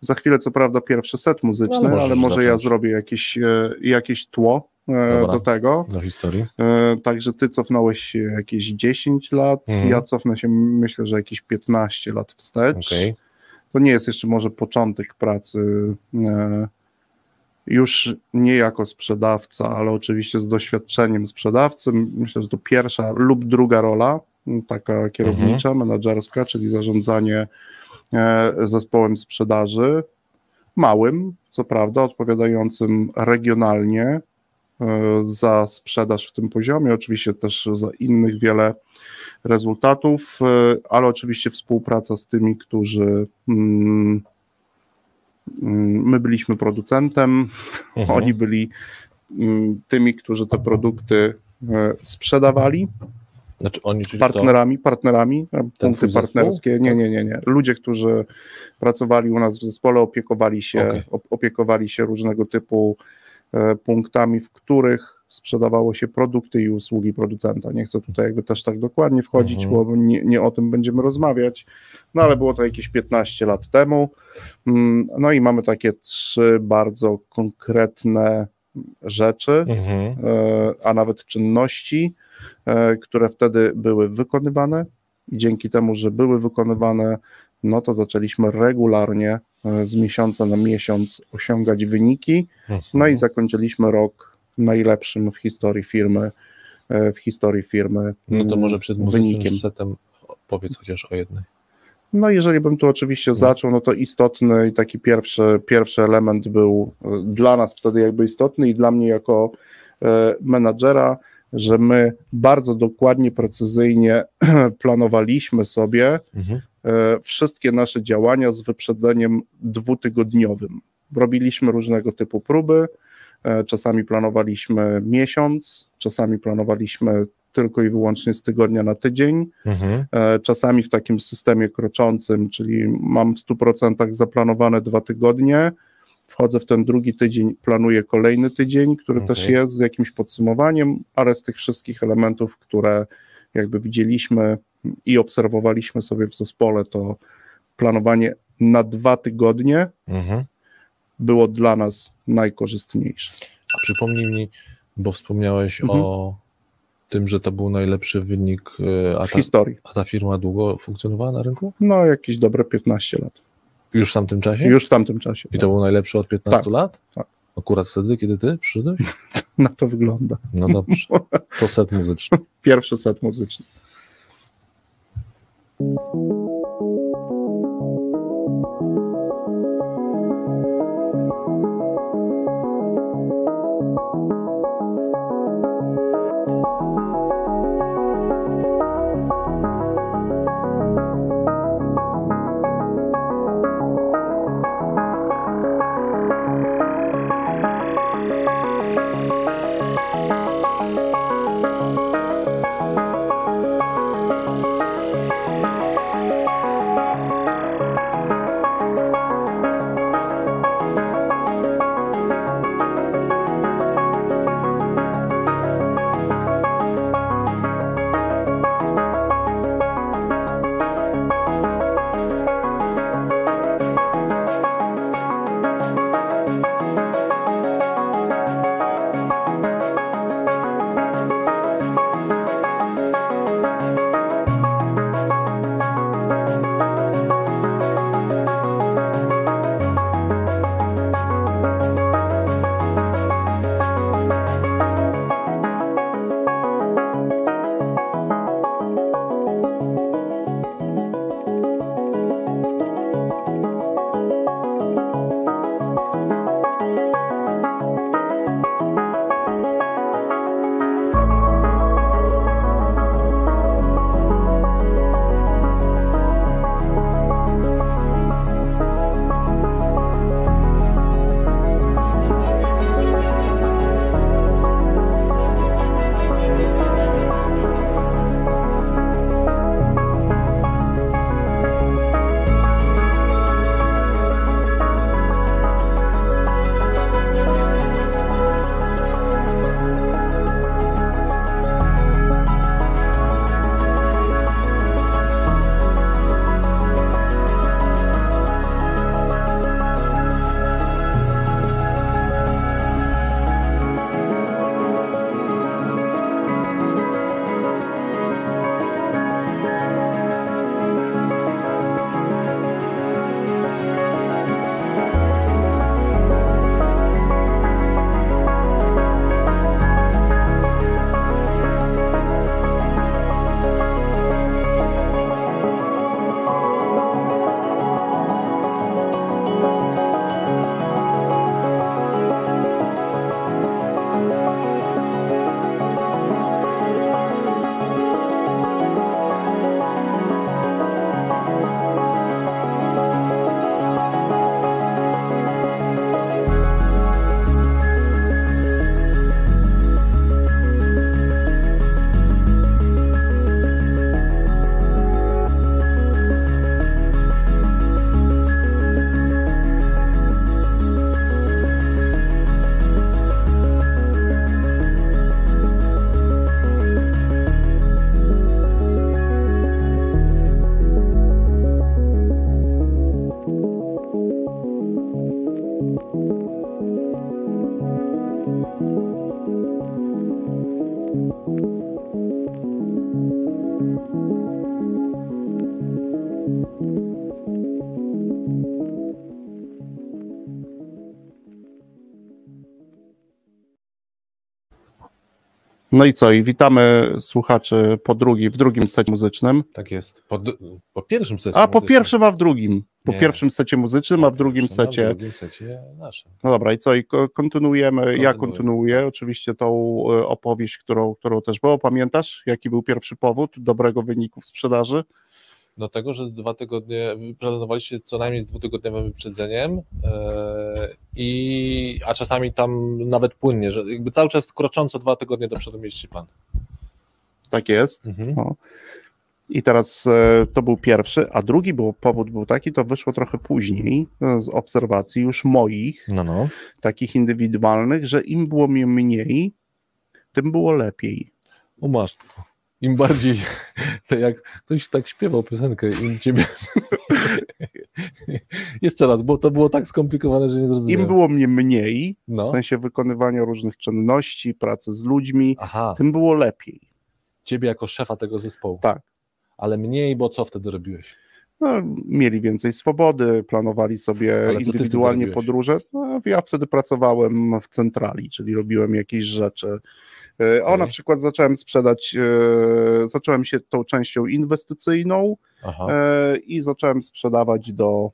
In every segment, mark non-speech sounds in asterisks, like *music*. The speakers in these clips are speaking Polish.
Za chwilę, co prawda, pierwszy set muzyczny, No, ale może ja zacząć. zrobię jakieś, e, jakieś tło e, Dobra. do tego. Do historii. E, Także ty cofnąłeś się jakieś 10 lat, Mhm. ja cofnę się myślę, że jakieś 15 lat wstecz. Okej. To nie jest jeszcze może początek pracy już nie jako sprzedawca, ale oczywiście z doświadczeniem sprzedawcy. Myślę, że to pierwsza lub druga rola, taka kierownicza, menedżerska, czyli zarządzanie zespołem sprzedaży. Małym, co prawda, odpowiadającym regionalnie e, za sprzedaż w tym poziomie, oczywiście też za innych wiele rezultatów, e, ale oczywiście współpraca z tymi, którzy mm, mm, my byliśmy producentem, Mhm. oni byli mm, tymi, którzy te produkty e, sprzedawali, Znaczy oni, czyli kto? partnerami, partnerami, e, punkty twój zespół? partnerskie. Nie, nie, nie, nie. Ludzie, którzy pracowali u nas w zespole, opiekowali się, op- opiekowali się różnego typu e, punktami, w których sprzedawało się produkty i usługi producenta. Nie chcę tutaj jakby też tak dokładnie wchodzić, Mhm. bo nie, nie o tym będziemy rozmawiać, no ale było to jakieś 15 lat temu. Mm, No i mamy takie trzy bardzo konkretne rzeczy, Mhm. e, a nawet czynności, e, które wtedy były wykonywane. I dzięki temu, że były wykonywane, no to zaczęliśmy regularnie e, z miesiąca na miesiąc osiągać wyniki. No i zakończyliśmy rok najlepszym w historii firmy, w historii firmy No to może przed wynikiem. setem powiedz chociaż o jednej. No jeżeli bym tu oczywiście zaczął, no to istotny i taki pierwszy, pierwszy element był e, dla nas wtedy jakby istotny i dla mnie jako e, menadżera, że my bardzo dokładnie, precyzyjnie *clears throat* planowaliśmy sobie Mhm. e, wszystkie nasze działania z wyprzedzeniem dwutygodniowym. Robiliśmy różnego typu próby, czasami planowaliśmy miesiąc, czasami planowaliśmy tylko i wyłącznie z tygodnia na tydzień, Mhm. e, czasami w takim systemie kroczącym, czyli mam w 100% zaplanowane dwa tygodnie, wchodzę w ten drugi tydzień, planuję kolejny tydzień, który też jest z jakimś podsumowaniem, ale z tych wszystkich elementów, które jakby widzieliśmy i obserwowaliśmy sobie w zespole, to planowanie na dwa tygodnie Mhm. było dla nas najkorzystniejsze. A przypomnij mi, bo wspomniałeś Mhm. o tym, że to był najlepszy wynik, e, a W ta, historii. a ta firma długo funkcjonowała na rynku? No, jakieś dobre 15 lat. Już w tamtym czasie? Już w tamtym czasie. I to był najlepszy od 15 Tak, lat? tak. Akurat wtedy, kiedy ty przyszedłeś? *laughs* Na to wygląda. No dobrze. To set muzyczny. *laughs* Pierwszy set muzyczny. No i co? I witamy słuchaczy po drugi, w drugim secie muzycznym. Tak jest. Po, po pierwszym secie. A po muzycznym. pierwszym, a w drugim. Po Nie. pierwszym secie muzycznym, a w drugim Pierwszym, secie. W drugim secie naszym. No dobra, i co? I ko- kontynuujemy. Ja Kontynuuj. kontynuuję oczywiście tą e, opowieść, którą, którą też było. Pamiętasz, jaki był pierwszy powód dobrego wyniku w sprzedaży? Do tego, że dwa tygodnie, planowaliście co najmniej z dwutygodniowym wyprzedzeniem, e, i, a czasami tam nawet płynnie, że jakby cały czas krocząco dwa tygodnie do przodu mieści pan. Tak jest. Mhm. No. I teraz e, to był pierwszy, a drugi był, powód był taki, to wyszło trochę później e, z obserwacji już moich, No, no. takich indywidualnych, że im było mnie mniej, tym było lepiej. O masz tylko. Im bardziej, *laughs* to jak ktoś tak śpiewał piosenkę, im ciebie... *laughs* Jeszcze raz, bo to było tak skomplikowane, że nie zrozumiałem. Im było mnie mniej, No. w sensie wykonywania różnych czynności, pracy z ludźmi, Aha, tym było lepiej. ciebie jako szefa tego zespołu. Tak. Ale mniej, bo co wtedy robiłeś? No, mieli więcej swobody, planowali sobie Ale indywidualnie podróże. No, ja wtedy pracowałem w centrali, czyli robiłem jakieś rzeczy. E, O, Okej. na przykład zacząłem sprzedać, e, zacząłem się tą częścią inwestycyjną Aha, e, i zacząłem sprzedawać do,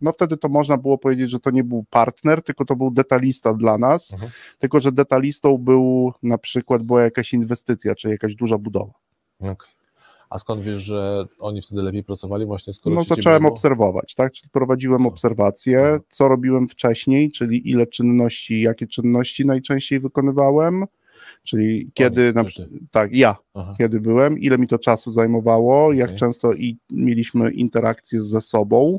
no wtedy to można było powiedzieć, że to nie był partner, tylko to był detalista dla nas, Mhm. tylko że detalistą był na przykład była jakaś inwestycja, czy jakaś duża budowa. okej. A skąd wiesz, że oni wtedy lepiej pracowali właśnie, skoro No zacząłem było? obserwować, tak? Czyli prowadziłem obserwacje, co robiłem wcześniej, czyli ile czynności, jakie czynności najczęściej wykonywałem, czyli kiedy, na, tak, ja, Aha. kiedy byłem, ile mi to czasu zajmowało, jak Okej. często i mieliśmy interakcje ze sobą,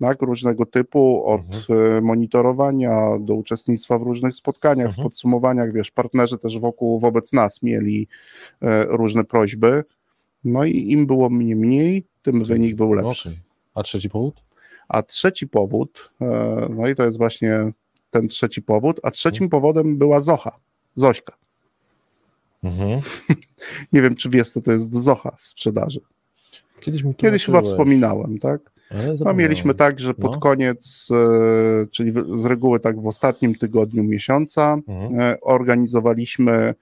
tak, różnego typu, od Mhm. e, monitorowania do uczestnictwa w różnych spotkaniach, Mhm. w podsumowaniach, wiesz, partnerzy też wokół, wobec nas mieli e, różne prośby, no i im było mnie mniej, tym wynik był lepszy. Okej. A trzeci powód? A trzeci powód, e, no i to jest właśnie ten trzeci powód, a trzecim powodem była Zocha, Zośka. Mhm. *laughs* Nie wiem, czy wiesz, co to jest Zocha w sprzedaży. Kiedyś mi Kiedyś chyba wspominałem, tak? No, mieliśmy tak, że pod No. koniec, e, czyli z reguły tak w ostatnim tygodniu miesiąca, Mhm. e, organizowaliśmy,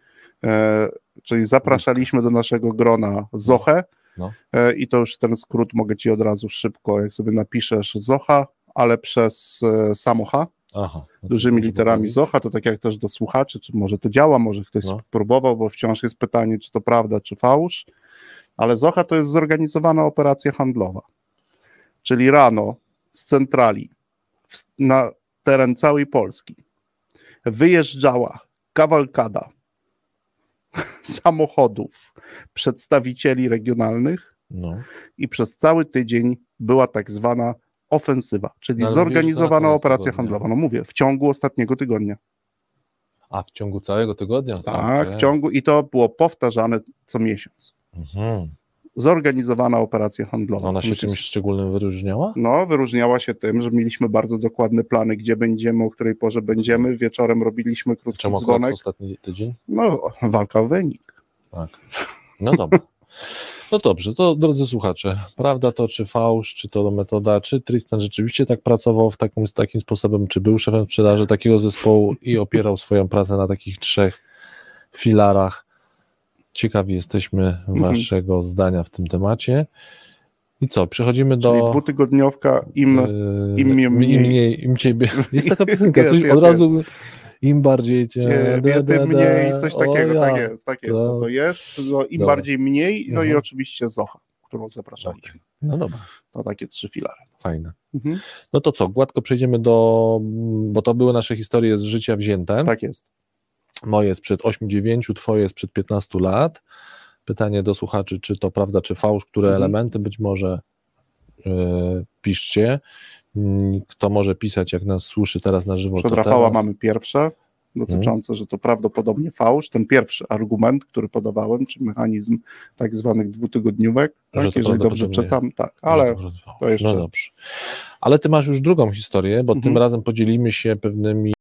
czyli zapraszaliśmy do naszego grona Zochę No. e, i to już ten skrót mogę ci od razu szybko, jak sobie napiszesz Zocha, ale przez e, samocha, Aha. No dużymi literami. Zocha, to tak jak też do słuchaczy, czy może to działa, może ktoś No. spróbował, bo wciąż jest pytanie, czy to prawda, czy fałsz, ale Zocha to jest zorganizowana operacja handlowa, czyli rano z centrali w, na teren całej Polski wyjeżdżała kawalkada *laughs* samochodów przedstawicieli regionalnych No. i przez cały tydzień była tak zwana ofensywa, czyli No, zorganizowana operacja tygodnia. handlowa. No mówię, w ciągu ostatniego tygodnia. A w ciągu całego tygodnia? Tak, Okej. w ciągu i to było powtarzane co miesiąc. Mhm. Zorganizowana operacja handlowa. Ona się czymś szczególnym wyróżniała? No, wyróżniała się tym, że mieliśmy bardzo dokładne plany, gdzie będziemy, o której porze będziemy. Wieczorem robiliśmy krótki Czemu dzwonek. ostatni tydzień? No, walka o wynik. Tak. No dobra. No dobrze, to drodzy słuchacze, prawda to czy fałsz, czy to metoda, czy Tristan rzeczywiście tak pracował w takim, takim sposobem, czy był szefem sprzedaży takiego zespołu i opierał swoją pracę na takich trzech filarach. Ciekawi jesteśmy Mhm. waszego zdania w tym temacie. I co, przechodzimy do... Czyli dwutygodniówka im Yy, im im, mniej. mniej, im ciebie. *laughs* Jest taka piosenka, Jest, coś jest, od razu im bardziej cię. ciebie, tym mniej, coś takiego, ja. tak jest, tak jest, To- to, to jest, no, im Dobra. bardziej mniej, no i Mhm. oczywiście Zocha, którą zapraszaliśmy. No dobra, To takie trzy filary. fajne. Mhm. No to co, gładko przejdziemy do, bo to były nasze historie z życia wzięte. Tak jest. Moje sprzed 8-9, twoje sprzed 15 lat. Pytanie do słuchaczy, czy to prawda, czy fałsz, które Mhm. elementy być może yy, piszcie. Mm, Kto może pisać, jak nas słyszy teraz na żywo, Przed to Rafała teraz. mamy pierwsze, dotyczące, że to prawdopodobnie fałsz. Ten pierwszy argument, który podawałem, czy mechanizm tak zwanych dwutygodniówek, Że tak, to jeżeli dobrze czytam, tak, ale fałsz. to jeszcze- No dobrze. Ale ty masz już drugą historię, bo tym Mhm. razem podzielimy się pewnymi